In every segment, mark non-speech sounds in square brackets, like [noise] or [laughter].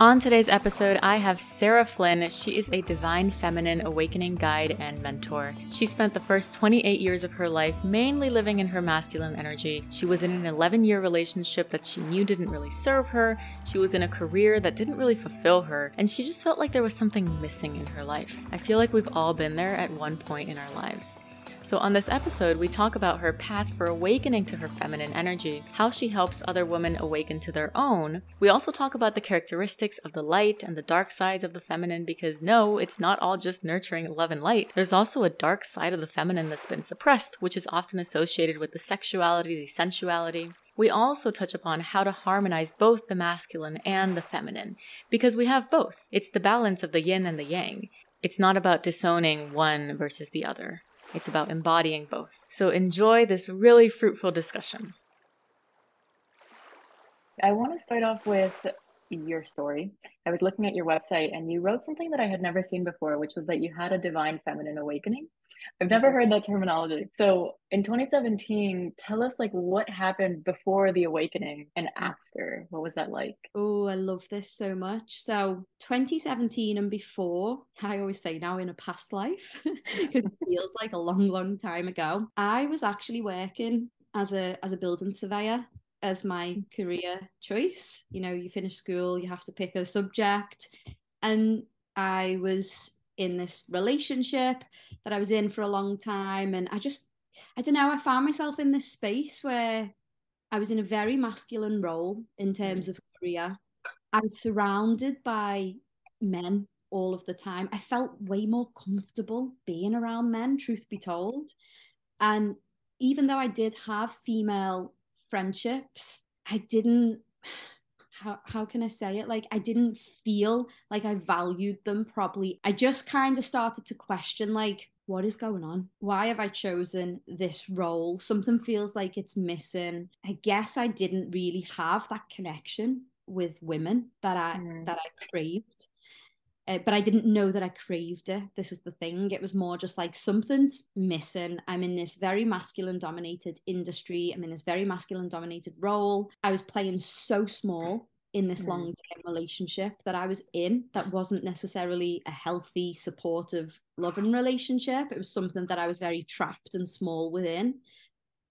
On today's episode, I have Sarah Flynn. She is a divine feminine awakening guide and mentor. She spent the first 28 years of her life mainly living in her masculine energy. She was in an 11 year relationship that she knew didn't really serve her. She was in a career that didn't really fulfill her, and she just felt like there was something missing in her life. I feel like we've all been there at one point in our lives. So, on this episode, we talk about her path for awakening to her feminine energy, how she helps other women awaken to their own. We also talk about the characteristics of the light and the dark sides of the feminine because no, it's not all just nurturing love and light. There's also a dark side of the feminine that's been suppressed, which is often associated with the sexuality, the sensuality. We also touch upon how to harmonize both the masculine and the feminine, because we have both. It's the balance of the yin and the yang. It's not about disowning one versus the other. It's about embodying both. So enjoy this really fruitful discussion. I want to start off with your story. I was looking at your website and you wrote something that I had never seen before, which was that you had a divine feminine awakening. I've never heard that terminology. So in 2017, tell us like what happened before the awakening and after. What was that like? Oh, I love this so much. So 2017 and before, I always say now in a past life, [laughs] because it feels like a long, long time ago. I was actually working as a as a building surveyor as my mm. career choice. You know, you finish school, you have to pick a subject. And I was in this relationship that I was in for a long time. And I just, I don't know, I found myself in this space where I was in a very masculine role in terms mm. of career. I was surrounded by men all of the time. I felt way more comfortable being around men, truth be told. And even though I did have female friendships, I didn't how how can I say it? Like I didn't feel like I valued them properly. I just kind of started to question like what is going on? Why have I chosen this role? Something feels like it's missing. I guess I didn't really have that connection with women that I mm. that I craved. Uh, but I didn't know that I craved it. This is the thing. It was more just like something's missing. I'm in this very masculine dominated industry. I'm in this very masculine dominated role. I was playing so small in this mm. long term relationship that I was in that wasn't necessarily a healthy, supportive, loving relationship. It was something that I was very trapped and small within.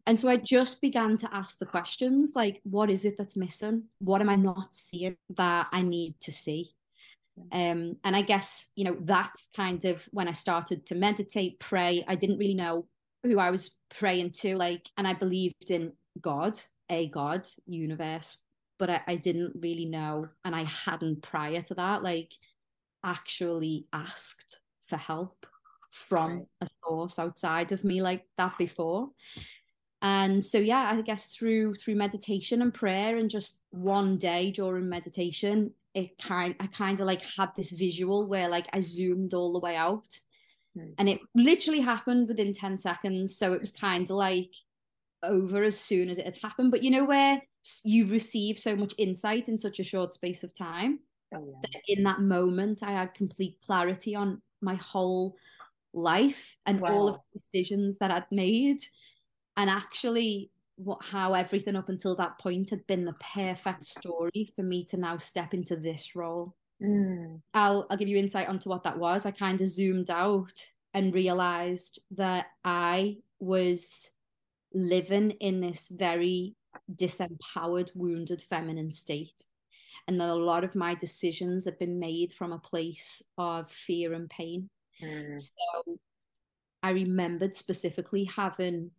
And so I just began to ask the questions like, what is it that's missing? What am I not seeing that I need to see? Um, and I guess, you know, that's kind of when I started to meditate, pray. I didn't really know who I was praying to, like, and I believed in God, a God, universe, but I, I didn't really know. And I hadn't prior to that, like, actually asked for help from a source outside of me like that before and so yeah i guess through through meditation and prayer and just one day during meditation it kind I kind of like had this visual where like I zoomed all the way out mm. and it literally happened within 10 seconds so it was kind of like over as soon as it had happened but you know where you receive so much insight in such a short space of time oh, yeah. that in that moment I had complete clarity on my whole life and wow. all of the decisions that I'd made and actually what how everything up until that point had been the perfect story for me to now step into this role. Mm. I'll I'll give you insight onto what that was. I kind of zoomed out and realized that I was living in this very disempowered, wounded feminine state. And that a lot of my decisions had been made from a place of fear and pain. Mm. So I remembered specifically having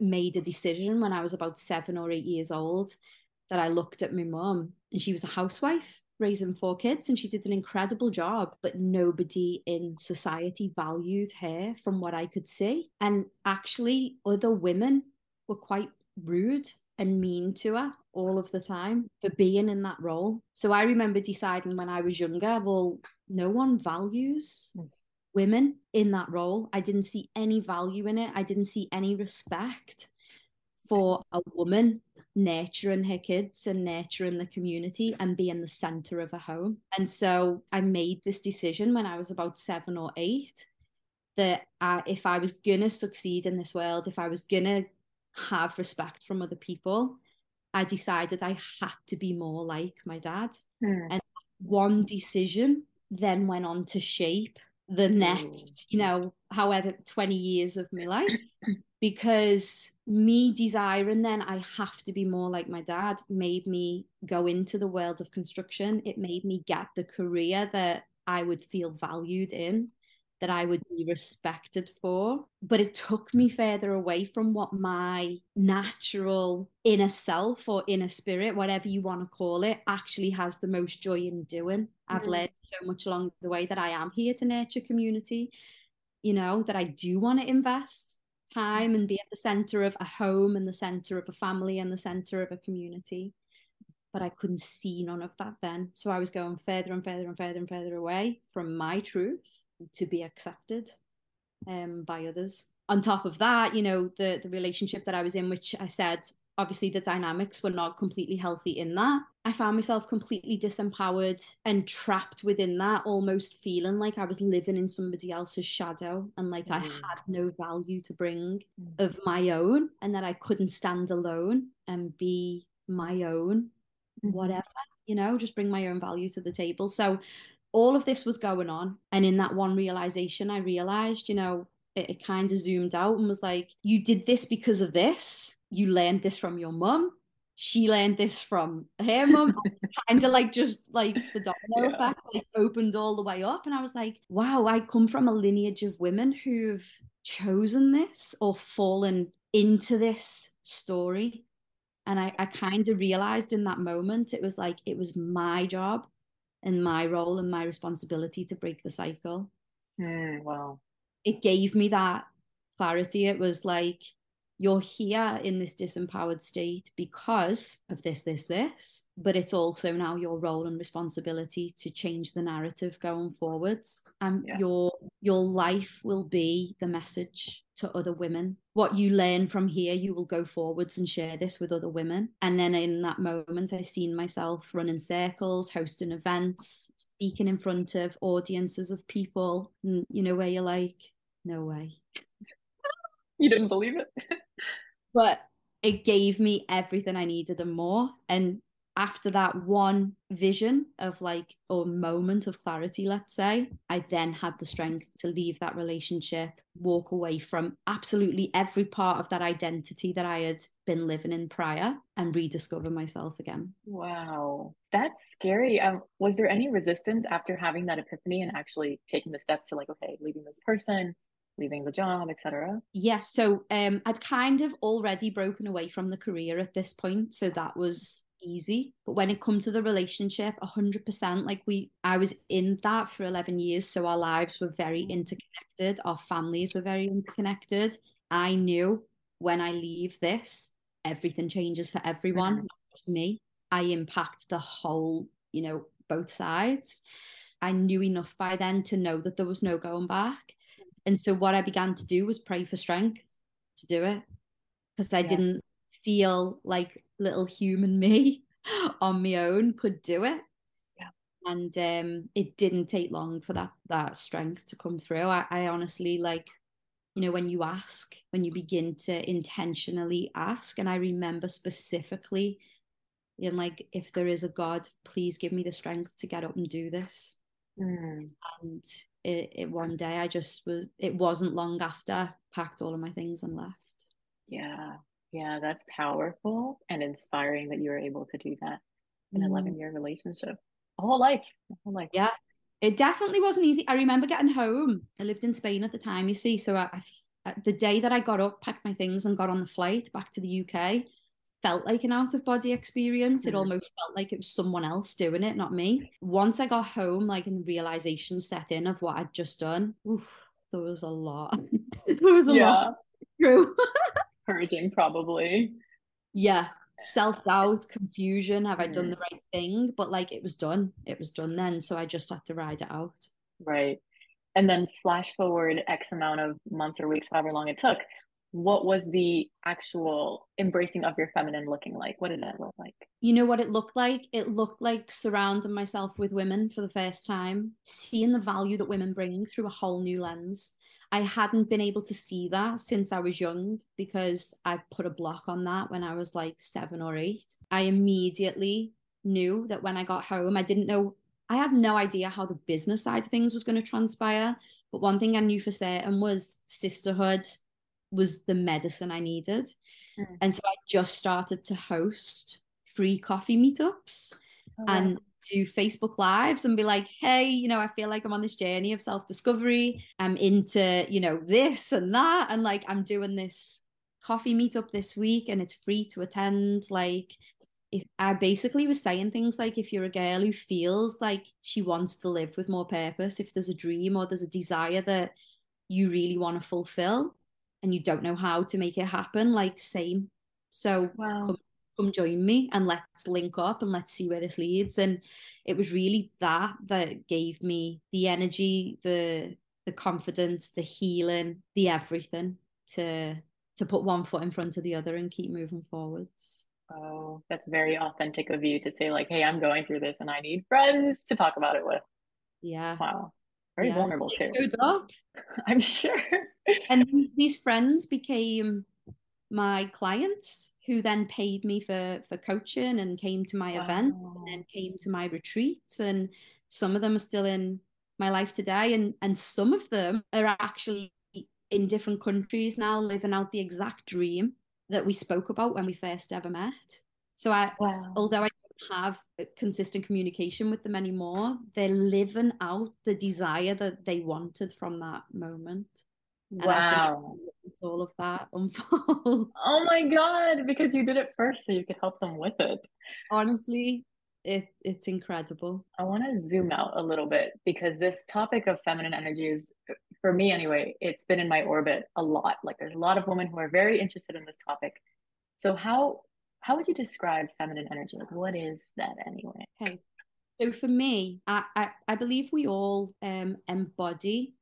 made a decision when I was about seven or eight years old that I looked at my mum and she was a housewife raising four kids and she did an incredible job, but nobody in society valued her from what I could see. And actually, other women were quite rude and mean to her all of the time for being in that role. So I remember deciding when I was younger, well, no one values hmm women in that role. I didn't see any value in it. I didn't see any respect for a woman nurturing her kids and nurturing the community and being the center of a home. And so I made this decision when I was about seven or eight that I, if I was gonna succeed in this world, if I was gonna have respect from other people, I decided I had to be more like my dad. Hmm. And one decision then went on to shape the mm. next, you know, however 20 years of my life. because me desiring then I have to be more like my dad made me go into the world of construction. It made me get the career that I would feel valued in that I would be respected for. But it took me further away from what my natural inner self or inner spirit, whatever you want to call it, actually has the most joy in doing. Mm-hmm. I've learned so much along the way that I am here to nurture community, you know, that I do want to invest time and be at the center of a home and the center of a family and the center of a community but I couldn't see none of that then. So I was going further and further and further and further away from my truth to be accepted um, by others. On top of that, you know, the the relationship that I was in, which I said obviously the dynamics were not completely healthy in that. I found myself completely disempowered and trapped within that, almost feeling like I was living in somebody else's shadow and like mm. I had no value to bring mm. of my own and that I couldn't stand alone and be my own, mm. whatever, you know, just bring my own value to the table. So all of this was going on. And in that one realization, I realized, you know, it, it kind of zoomed out and was like, you did this because of this. You learned this from your mum. She learned this from her mum. [laughs] kind of like just like the domino yeah. effect, like opened all the way up. And I was like, wow, I come from a lineage of women who've chosen this or fallen into this story. And I, I kind of realized in that moment, it was like, it was my job and my role and my responsibility to break the cycle. Mm, wow. It gave me that clarity. It was like, you're here in this disempowered state because of this, this, this, but it's also now your role and responsibility to change the narrative going forwards. And yeah. your your life will be the message to other women. What you learn from here, you will go forwards and share this with other women. And then in that moment, I seen myself running circles, hosting events, speaking in front of audiences of people, and you know, where you're like, no way. [laughs] you didn't believe it. [laughs] but it gave me everything I needed and more. And after that one vision of like or moment of clarity let's say i then had the strength to leave that relationship walk away from absolutely every part of that identity that i had been living in prior and rediscover myself again. Wow. That's scary. Um, was there any resistance after having that epiphany and actually taking the steps to like okay leaving this person leaving the job, etc. Yes. So um, I'd kind of already broken away from the career at this point. So that was easy. But when it come to the relationship, 100%, like we, I was in that for 11 years. So our lives were very interconnected. Our families were very interconnected. I knew when I leave this, everything changes for everyone, mm-hmm. not just me. I impact the whole, you know, both sides. I knew enough by then to know that there was no going back. And so what I began to do was pray for strength to do it because I yeah. didn't feel like little human [laughs] me on my own could do it. Yeah. And um, it didn't take long for that that strength to come through. I, I honestly like, you know, when you ask, when you begin to intentionally ask, and I remember specifically in like, if there is a God, please give me the strength to get up and do this. Mm. And it, it one day I just was it wasn't long after packed all of my things and left. Yeah. Yeah, that's powerful and inspiring that you were able to do that in an mm. 11 year relationship. A whole life. A whole life. Yeah. It definitely wasn't easy. I remember getting home. I lived in Spain at the time, you see. So I, I, the day that I got up, packed my things, and got on the flight back to the UK, felt like an out of body experience. It mm-hmm. almost felt like it was someone else doing it, not me. Once I got home, like, and the realization set in of what I'd just done, oof, there was a lot. [laughs] there was a yeah. [laughs] lot. True. Purging, probably. Yeah. Self doubt, confusion. Have mm. I done the mm-hmm. right thing? But like, it was done. It was done then. So I just had to ride it out. Right. And then flash forward X amount of months or weeks, however long it took what was the actual embracing of your feminine looking like? What did that look like? You know what it looked like? It looked like surrounding myself with women for the first time, seeing the value that women bring through a whole new lens. I hadn't been able to see that since I was young because I put a block on that when I was like seven or eight. I immediately knew that when I got home, I didn't know I had no idea how the business side of things was going to transpire. But one thing I knew for certain was sisterhood was the medicine I needed. Mm. And so I just started to host free coffee meetups oh, and do Facebook lives and be like, hey, you know, I feel like I'm on this journey of self discovery. I'm into, you know, this and that. And like, I'm doing this coffee meetup this week and it's free to attend. Like, if I basically was saying things like if you're a girl who feels like she wants to live with more purpose, if there's a dream or there's a desire that you really want to fulfill and you don't know how to make it happen, like same. So wow. come, come join me and let's link up and let's see where this leads. And it was really that that gave me the energy, the the confidence, the healing, the everything to to put one foot in front of the other and keep moving forwards. Oh, that's very authentic of you to say, like, hey, I'm going through this and I need friends to talk about it with. Yeah. Wow. Very yeah. vulnerable too. Up. [laughs] I'm sure. and these, these friends became my clients who then paid me for for coaching and came to my wow. events and then came to my retreats and some of them are still in my life today and and some of them are actually in different countries now living out the exact dream that we spoke about when we first ever met. So I, wow. although I have consistent communication with them anymore, they're living out the desire that they wanted from that moment. wow. It's all of that [laughs] unfold. Oh my God, because you did it first so you could help them with it. Honestly, it it's incredible. I want to zoom out a little bit because this topic of feminine energy is for me anyway, it's been in my orbit a lot. Like there's a lot of women who are very interested in this topic. So how how would you describe feminine energy? Like what is that anyway? Okay. So for me, I, I, I believe we all um, embody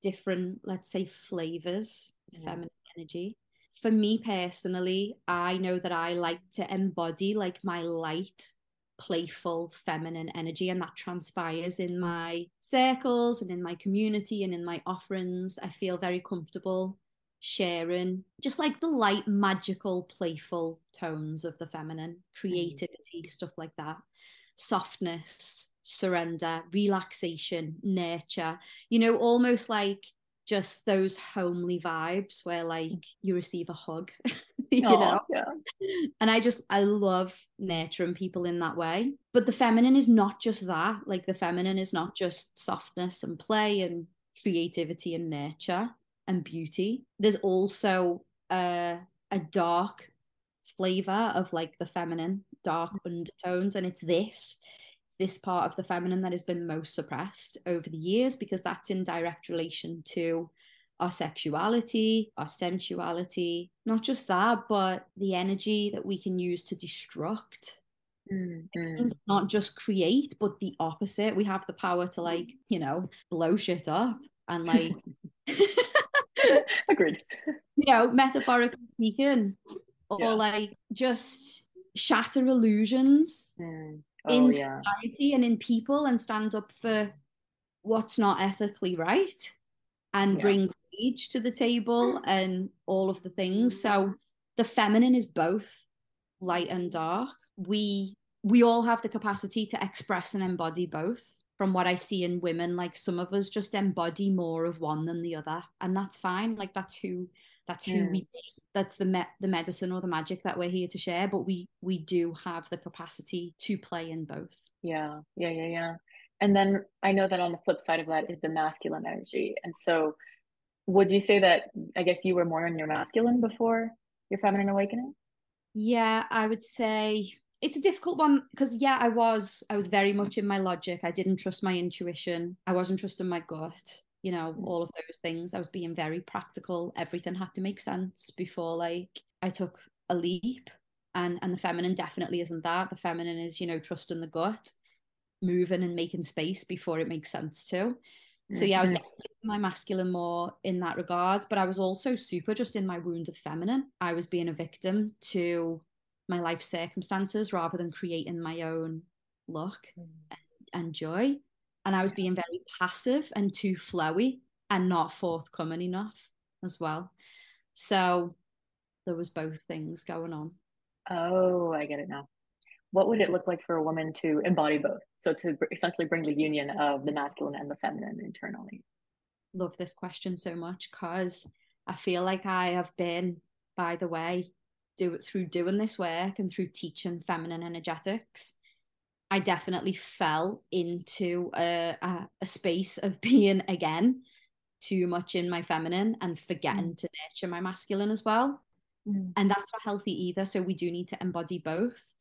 different, let's say, flavors of yeah. feminine energy. For me personally, I know that I like to embody like my light playful feminine energy and that transpires in my circles and in my community and in my offerings i feel very comfortable sharing just like the light magical playful tones of the feminine. Creativity mm. stuff like that. Softness surrender relaxation nurture. You know almost like just those homely vibes where like you receive a hug [laughs] you Aww, know? yeah. and i just i love nurturing people in that way. But the feminine is not just that. Like the feminine is not just softness and play and creativity and nurture and beauty there's also a, a dark flavor of like the feminine dark mm. undertones and it's this this part of the feminine that has been most suppressed over the years because that's in direct relation to our sexuality, our sensuality, not just that, but the energy that we can use to destruct. Mm-hmm. Not just create, but the opposite. We have the power to like, you know, blow shit up and [laughs] like [laughs] agreed. You know, metaphorically speaking, or yeah. like just shatter illusions. Mm oh, in yeah. society and in people and stand up for what's not ethically right and yeah. bring rage to the table and all of the things. So the feminine is both light and dark. We we all have the capacity to express and embody both. From what I see in women, like some of us just embody more of one than the other, and that's fine. Like that's who that's who we be. That's the me- the medicine or the magic that we're here to share. But we we do have the capacity to play in both. Yeah, yeah, yeah, yeah. And then I know that on the flip side of that is the masculine energy. And so, would you say that I guess you were more in your masculine before your feminine awakening? Yeah, I would say it's a difficult one because yeah, I was I was very much in my logic. I didn't trust my intuition. I wasn't trusting my gut you know mm. all of those things i was being very practical everything had to make sense before like i took a leap and and the feminine definitely isn't that the feminine is you know trusting the gut moving and making space before it makes sense too so yeah i was mm-hmm. definitely my masculine more in that regard but i was also super just in my wound of feminine i was being a victim to my life circumstances rather than creating my own luck mm. and, and joy and I was being very passive and too flowy and not forthcoming enough as well. So there was both things going on. Oh, I get it now. what would it look like for a woman to embody both? So to essentially bring the union of the masculine and the feminine internally. Love this question so much because I feel like I have been, by the way, do it through doing this work and through teaching feminine energetics. I definitely fell into a, a, a space of [laughs] being again too much in my feminine and forgetting mm. to nurture my masculine as well. Mm. And that's not healthy either. So we do need to embody both.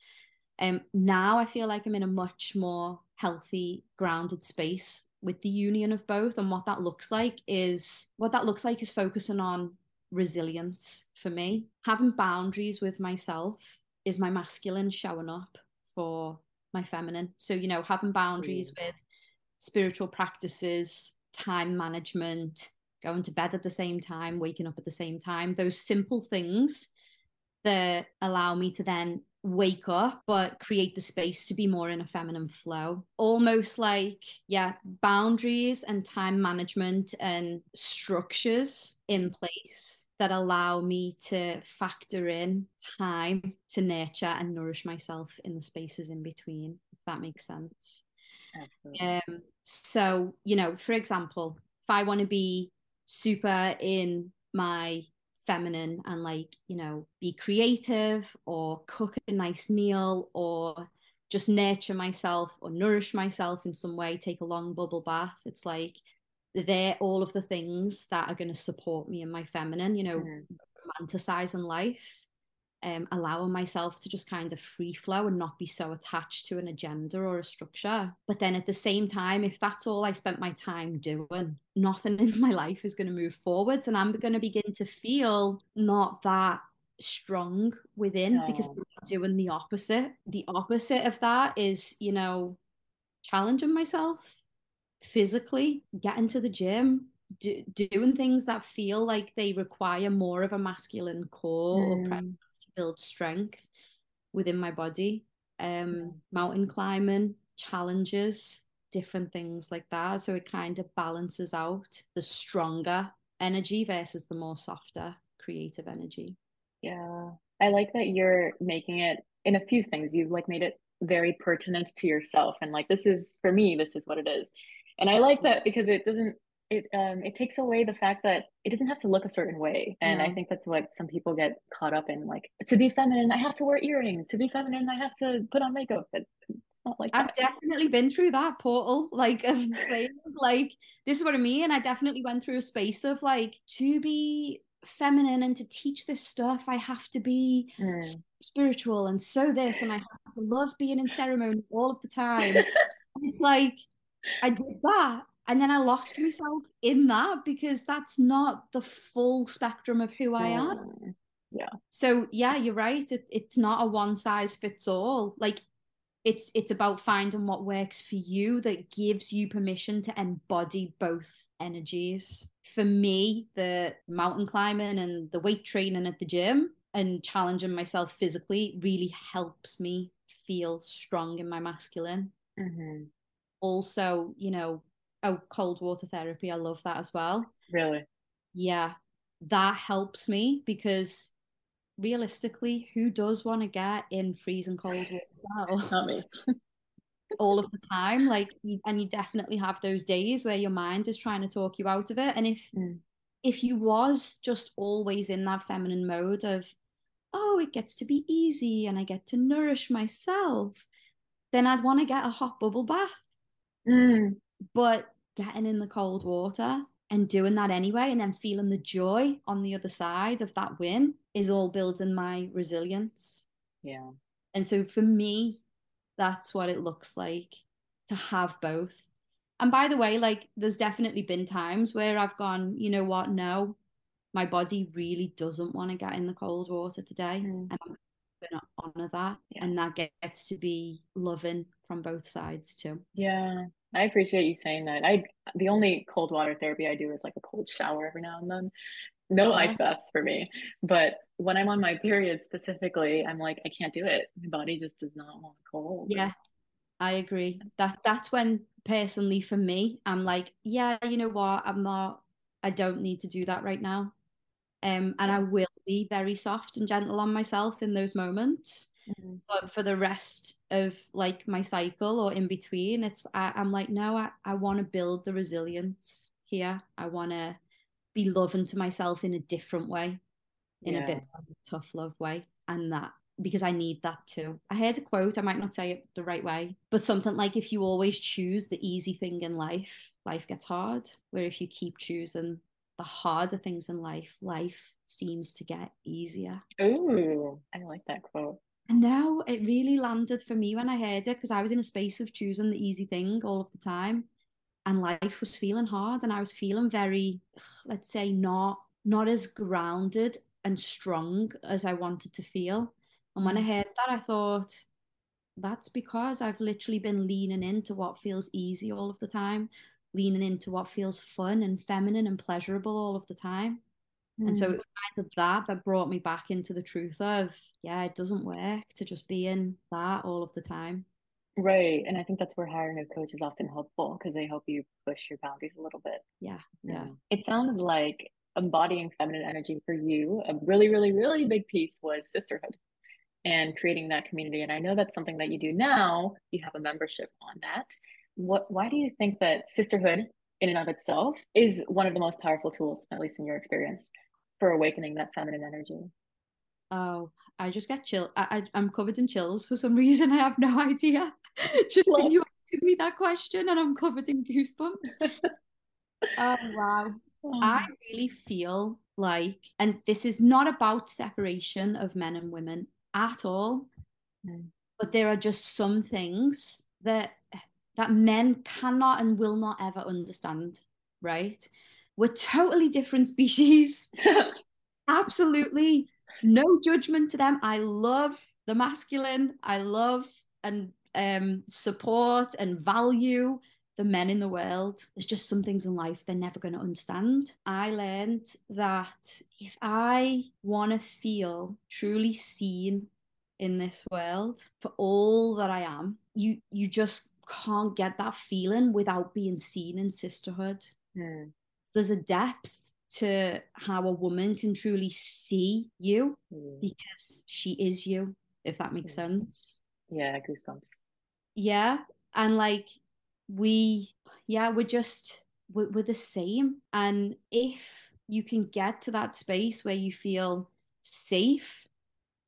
Um, now I feel like I'm in a much more healthy, grounded space with the union of both. And what that looks like is what that looks like is focusing on resilience for me. Having boundaries with myself is my masculine showing up for my feminine. So, you know, having boundaries mm. with spiritual practices, time management, going to bed at the same time, waking up at the same time, those simple things that allow me to then wake up but create the space to be more in a feminine flow. Almost like yeah boundaries and time management and structures in place that allow me to factor in time to nurture and nourish myself in the spaces in between if that makes sense. Um so you know for example if i want to be super in my feminine and like you know be creative or cook a nice meal or just nurture myself or nourish myself in some way take a long bubble bath it's like they're all of the things that are going to support me in my feminine you know mm. romanticizing life um, allowing myself to just kind of free flow and not be so attached to an agenda or a structure. But then at the same time, if that's all I spent my time doing, nothing in my life is going to move forwards. And I'm going to begin to feel not that strong within no. because I'm doing the opposite. The opposite of that is, you know, challenging myself physically, getting to the gym, do, doing things that feel like they require more of a masculine core mm. or presence build strength within my body. Um, mountain climbing, challenges, different things like that. So it kind of balances out the stronger energy versus the more softer creative energy. Yeah. I like that you're making it in a few things. You've like made it very pertinent to yourself and like this is for me, this is what it is. And I like that because it doesn't it um it takes away the fact that it doesn't have to look a certain way. And i think that's what some people get caught up in like to be feminine i have to wear earrings. To be feminine i have to put on makeup. But it's not like i've that. definitely been through that portal [laughs] like of [laughs] like this is what i mean. And i definitely went through a space of like to be feminine and to teach this stuff i have to be mm. spiritual and so this and i have to love being in ceremony all of the time. [laughs] It's like i did that and then I lost myself in that because that's not the full spectrum of who I am. Yeah. So yeah, you're right. It, it's not a one size fits all. Like it's it's about finding what works for you that gives you permission to embody both energies. For me, the mountain climbing and the weight training at the gym and challenging myself physically really helps me feel strong in my masculine. Mm-hmm. Also, you know, oh cold water therapy i love that as well. Really? Yeah that helps me because realistically who does want to get in freezing cold water? [laughs] Not me. [laughs] All of the time like and you definitely have those days where your mind is trying to talk you out of it and if mm. if you was just always in that feminine mode of oh it gets to be easy and i get to nourish myself then i'd want to get a hot bubble bath. Mm. But getting in the cold water and doing that anyway, and then feeling the joy on the other side of that win is all building my resilience. Yeah. And so for me, that's what it looks like to have both. And by the way, like there's definitely been times where I've gone, you know what, no, my body really doesn't want to get in the cold water today. Mm. And I'm going to honor that. Yeah. And that gets to be loving from both sides too. Yeah. I appreciate you saying that. I the only cold water therapy I do is like a cold shower every now and then. No ice baths for me. But when I'm on my period specifically, I'm like, I can't do it. My body just does not want cold. Yeah. I agree. That that's when personally for me, I'm like, yeah, you know what? I'm not I don't need to do that right now. Um, and I will be very soft and gentle on myself in those moments. Mm-hmm. But for the rest of like my cycle or in between, it's I, am like, no, I, I want to build the resilience here. I want to be loving to myself in a different way, in yeah. a bit tough love way. And that because I need that too. I heard a quote, I might not say it the right way, but something like if you always choose the easy thing in life, life gets hard. Where if you keep choosing the harder things in life, life seems to get easier. Ooh, I like that quote. And now it really landed for me when I heard it because I was in a space of choosing the easy thing all of the time. And life was feeling hard and I was feeling very, let's say, not not as grounded and strong as I wanted to feel. And when I mm. heard that, I thought, that's because I've literally been leaning into what feels easy all of the time, leaning into what feels fun and feminine and pleasurable all of the time. And so it mm. was kind of that that brought me back into the truth of, yeah, it doesn't work to just be in that all of the time. Right. And I think that's where hiring a coach is often helpful because they help you push your boundaries a little bit. Yeah. Yeah. It sounds like embodying feminine energy for you, a really, really, really big piece was sisterhood and creating that community. And I know that's something that you do now. You have a membership on that. What why do you think that sisterhood in and of itself is one of the most powerful tools, at least in your experience, for awakening that feminine energy? Oh, I just get chill. I, I am covered in chills for some reason. I have no idea. [laughs] just in you asking me that question, and I'm covered in goosebumps. [laughs] oh wow! Oh. I um, really feel like, and this is not about separation of men and women at all, but there are just some things that that men cannot and will not ever understand. Right? We're totally different species. [laughs] Absolutely no judgment to them. I love the masculine. I love and um, support and value the men in the world. There's just some things in life they're never going to understand. I learned that if I want to feel truly seen in this world for all that I am, you you just can't get that feeling without being seen in sisterhood. Mm there's a depth to how a woman can truly see you mm. because she is you, if that makes mm. sense. Yeah, goosebumps. Yeah. And like we, yeah, we're just, we're, we're the same. And if you can get to that space where you feel safe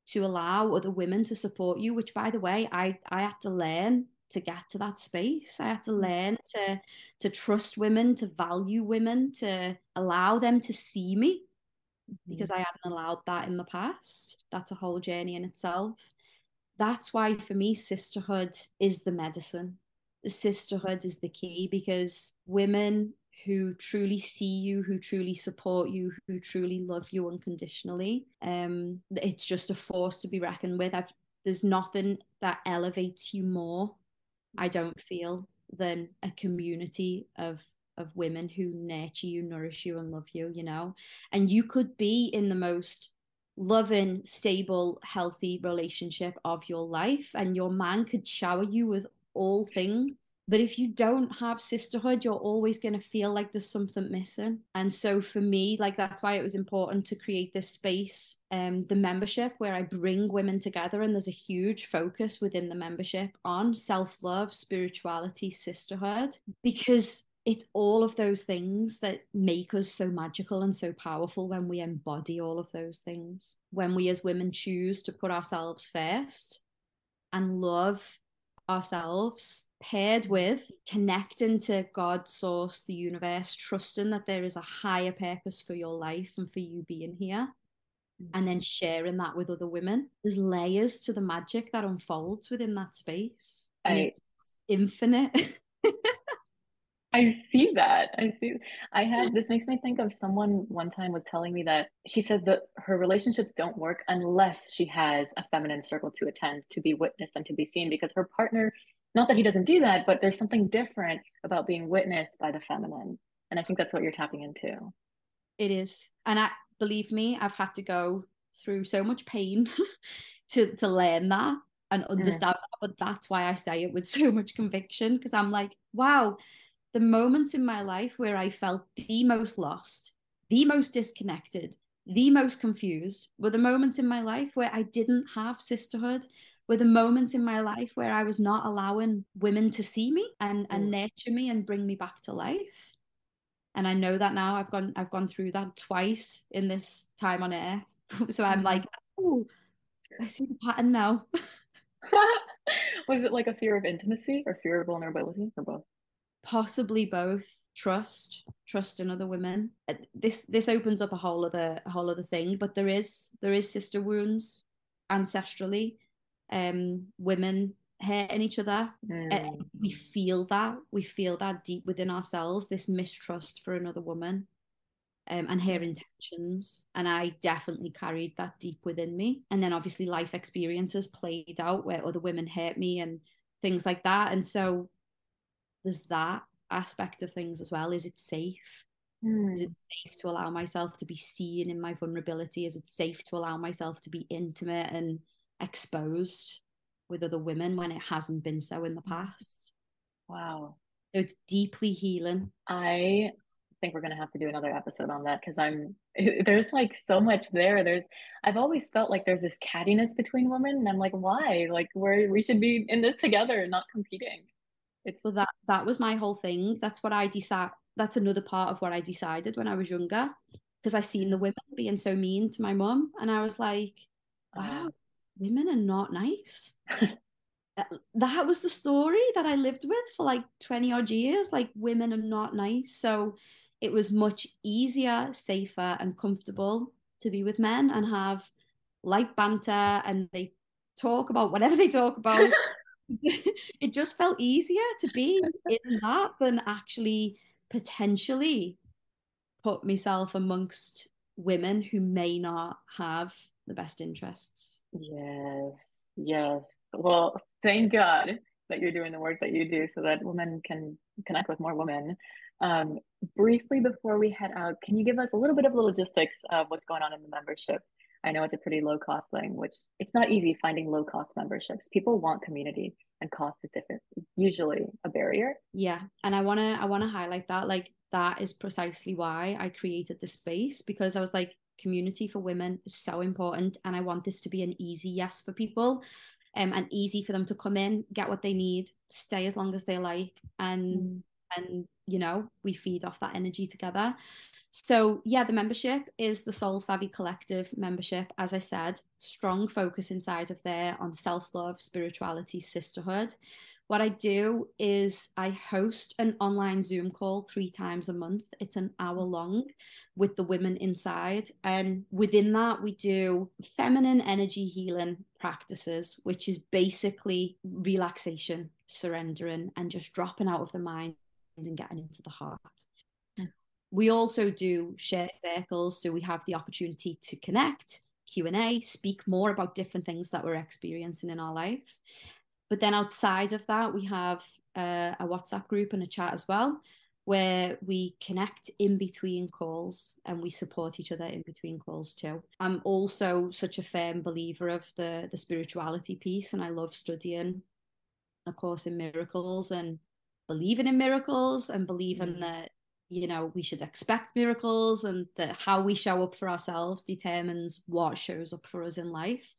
to allow other women to support you, which by the way, I, I had to learn to get to that space. I had to mm. learn to to trust women, to value women, to allow them to see me because mm-hmm. I hadn't allowed that in the past. That's a whole journey in itself. That's why for me sisterhood is the medicine. The sisterhood is the key because women who truly see you, who truly support you, who truly love you unconditionally. Um, it's just a force to be reckoned with. I've there's nothing that elevates you more I don't feel, than a community of of women who nurture you, nourish you, and love you, you know. And you could be in the most loving, stable, healthy relationship of your life, and your man could shower you with all things. But if you don't have sisterhood, you're always going to feel like there's something missing. And so for me, like that's why it was important to create this space, um, the membership where I bring women together. And there's a huge focus within the membership on self love, spirituality, sisterhood, because it's all of those things that make us so magical and so powerful when we embody all of those things. When we as women choose to put ourselves first and love ourselves paired with connecting to God, source, the universe, trusting that there is a higher purpose for your life and for you being here, and then mm-hmm. sharing that with other women. There's layers to the magic that unfolds within that space. And it's infinite. [laughs] I see that. I see. I had this makes me think of someone one time was telling me that she says that her relationships don't work unless she has a feminine circle to attend, to be witnessed, and to be seen because her partner, not that he doesn't do that, but there's something different about being witnessed by the feminine. And I think that's what you're tapping into. It is. And I believe me, I've had to go through so much pain [laughs] to to learn that and understand mm. that, but that's why I say it with so much conviction because I'm like, wow the moments in my life where I felt the most lost, the most disconnected, the most confused were the moments in my life where I didn't have sisterhood, were the moments in my life where I was not allowing women to see me and, and nurture me and bring me back to life. And I know that now I've gone I've gone through that twice in this time on earth. [laughs] so I'm mm-hmm. like, oh, I see the pattern now. [laughs] was it like a fear of intimacy or fear of vulnerability or both? Possibly both. Trust, trust in other women. Uh, this this opens up a whole other a whole other thing. But there is there is sister wounds ancestrally. Um, women hurting each other. Mm. we feel that we feel that deep within ourselves. This mistrust for another woman um, and her intentions. And I definitely carried that deep within me. And then obviously life experiences played out where other women hurt me and things like that. And so there's that aspect of things as well. Is it safe? Mm. Is it safe to allow myself to be seen in my vulnerability? Is it safe to allow myself to be intimate and exposed with other women when it hasn't been so in the past? Wow. So it's deeply healing. I think we're going to have to do another episode on that because I'm [laughs] there's like so much there. There's I've always felt like there's this cattiness between women, and I'm like, why? Like we're we should be in this together, not competing. It's so that that was my whole thing. That's what I decided. That's another part of what I decided when I was younger because I seen the women being so mean to my mum, and I was like, wow, women are not nice. Uh, that was the story that I lived with for like 20 odd years. Like, women are not nice. So, it was much easier, safer, and comfortable to be with men and have light banter and they talk about whatever they talk about. [laughs] [laughs] it just felt easier to be in that than actually potentially put myself amongst women who may not have the best interests. Yes, yes. Well, thank God that you're doing the work that you do so that women can connect with more women um, briefly before we head out, can you give us a little bit of logistics of what's going on in the membership? I know it's a pretty low cost thing, which it's not easy finding low cost memberships. People want community and cost is different, usually a barrier. Yeah. And I wanna I wanna highlight that. Like that is precisely why I created the space because I was like, community for women is so important. And I want this to be an easy yes for people. Um, and easy for them to come in, get what they need, stay as long as they like, and mm. And you know we feed off that energy together. So yeah the membership is the soul savvy collective membership as i said strong focus inside of there on self-love spirituality sisterhood. What i do is i host an online zoom call three times a month. It's an hour long with the women inside. And within that we do feminine energy healing practices which is basically relaxation surrendering and just dropping out of the mind and getting into the heart. We also do shared circles, so we have the opportunity to connect, Q and A, speak more about different things that we're experiencing in our life. But then outside of that, we have uh, a WhatsApp group and a chat as well, where we connect in between calls and we support each other in between calls too. I'm also such a firm believer of the the spirituality piece, and I love studying a course in miracles and believing in miracles and believing mm. that you know we should expect miracles and that how we show up for ourselves determines what shows up for us in life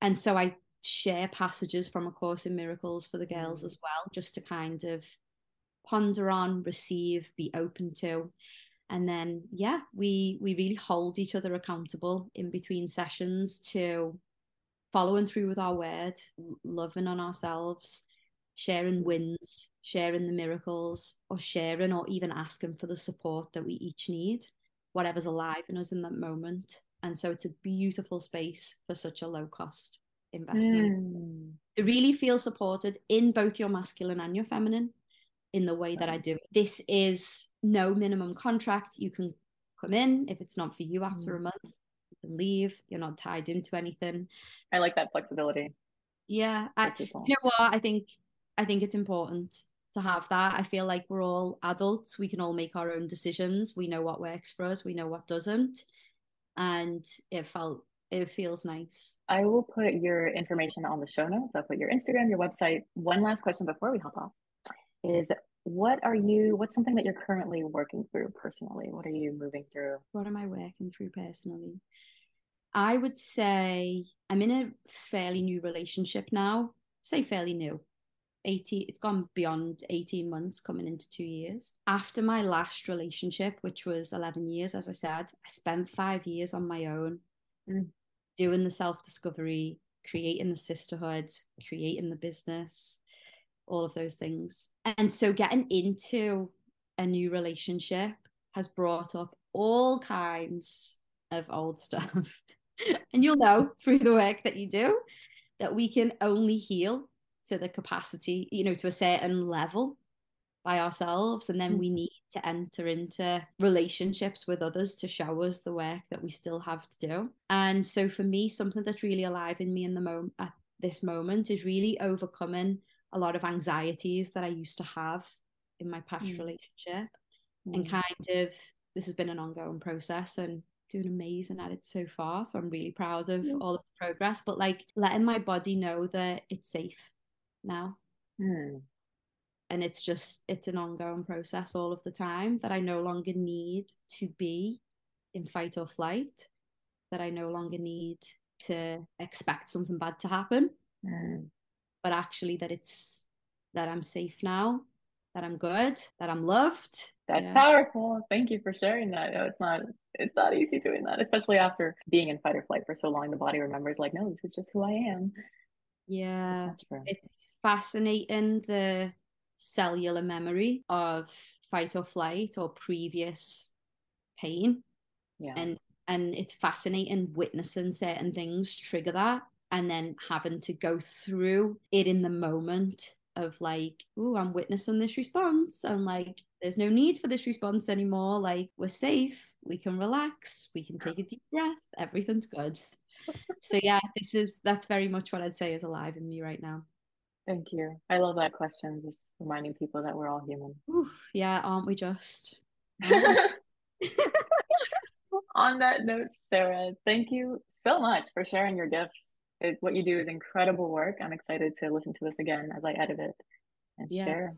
and so i share passages from a course in miracles for the girls mm. as well just to kind of ponder on receive be open to and then yeah we we really hold each other accountable in between sessions to following through with our word loving on ourselves sharing wins, sharing the miracles, or sharing or even asking for the support that we each need, whatever's alive in us in that moment. And so it's a beautiful space for such a low cost investment. Mm. To really feel supported in both your masculine and your feminine in the way that I do. This is no minimum contract. You can come in if it's not for you after mm. a month, you can leave. You're not tied into anything. I like that flexibility. Yeah. I, you know what? I think I think it's important to have that. I feel like we're all adults. We can all make our own decisions. We know what works for us. We know what doesn't. And it felt it feels nice. I will put your information on the show notes. I'll put your Instagram, your website. One last question before we hop off is what are you, what's something that you're currently working through personally? What are you moving through? What am I working through personally? I would say I'm in a fairly new relationship now. Say fairly new. 18 it's gone beyond 18 months coming into 2 years. After my last relationship which was 11 years as I said, I spent 5 years on my own mm. doing the self-discovery, creating the sisterhood, creating the business, all of those things. And so getting into a new relationship has brought up all kinds of old stuff. [laughs] and you'll know through the work that you do that we can only heal to the capacity, you know, to a certain level by ourselves. And then we need to enter into relationships with others to show us the work that we still have to do. And so for me, something that's really alive in me in the moment at this moment is really overcoming a lot of anxieties that I used to have in my past mm. relationship. Mm. And kind of this has been an ongoing process and doing amazing at it so far. So I'm really proud of all of the progress. But like letting my body know that it's safe now. Mm. And it's just, it's an ongoing process all of the time that I no longer need to be in fight or flight, that I no longer need to expect something bad to happen. Mm. But actually, that it's that I'm safe now, that I'm good, that I'm loved. That's yeah. powerful. Thank you for sharing that. No, it's not it's not easy doing that, especially after being in fight or flight for so long. The body remembers like, no, this is just who I am. Yeah. It's fascinating the cellular memory of fight or flight or previous pain. Yeah. And and it's fascinating witnessing certain things trigger that and then having to go through it in the moment of like, oh, I'm witnessing this response. And like, there's no need for this response anymore. Like, we're safe. We can relax. We can take a deep breath. Everything's good. so yeah, this is that's very much what I'd say is alive in me right now. Thank you. I love that question. Just reminding people that we're all human. Oof, yeah, aren't we just? [laughs] [laughs] On that note, Sarah, thank you so much for sharing your gifts. It, what you do is incredible work. I'm excited to listen to this again as I edit it and yeah. share.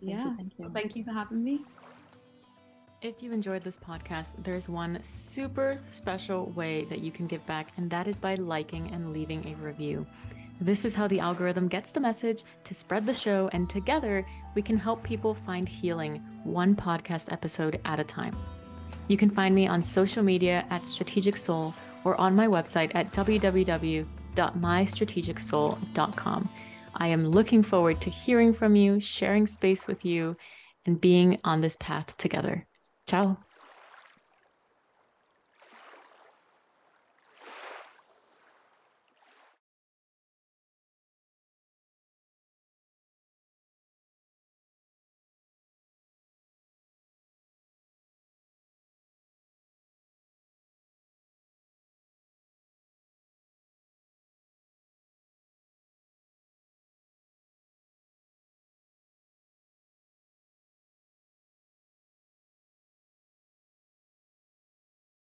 Thank yeah. You, thank you. Well, thank you for having me. If you enjoyed this podcast, there's one super special way that you can give back, and that is by liking and leaving a review. This is how the algorithm gets the message to spread the show, and together we can help people find healing one podcast episode at a time. You can find me on social media at Strategic Soul or on my website at www.mystrategicsoul.com. I am looking forward to hearing from you, sharing space with you, and being on this path together. Ciao.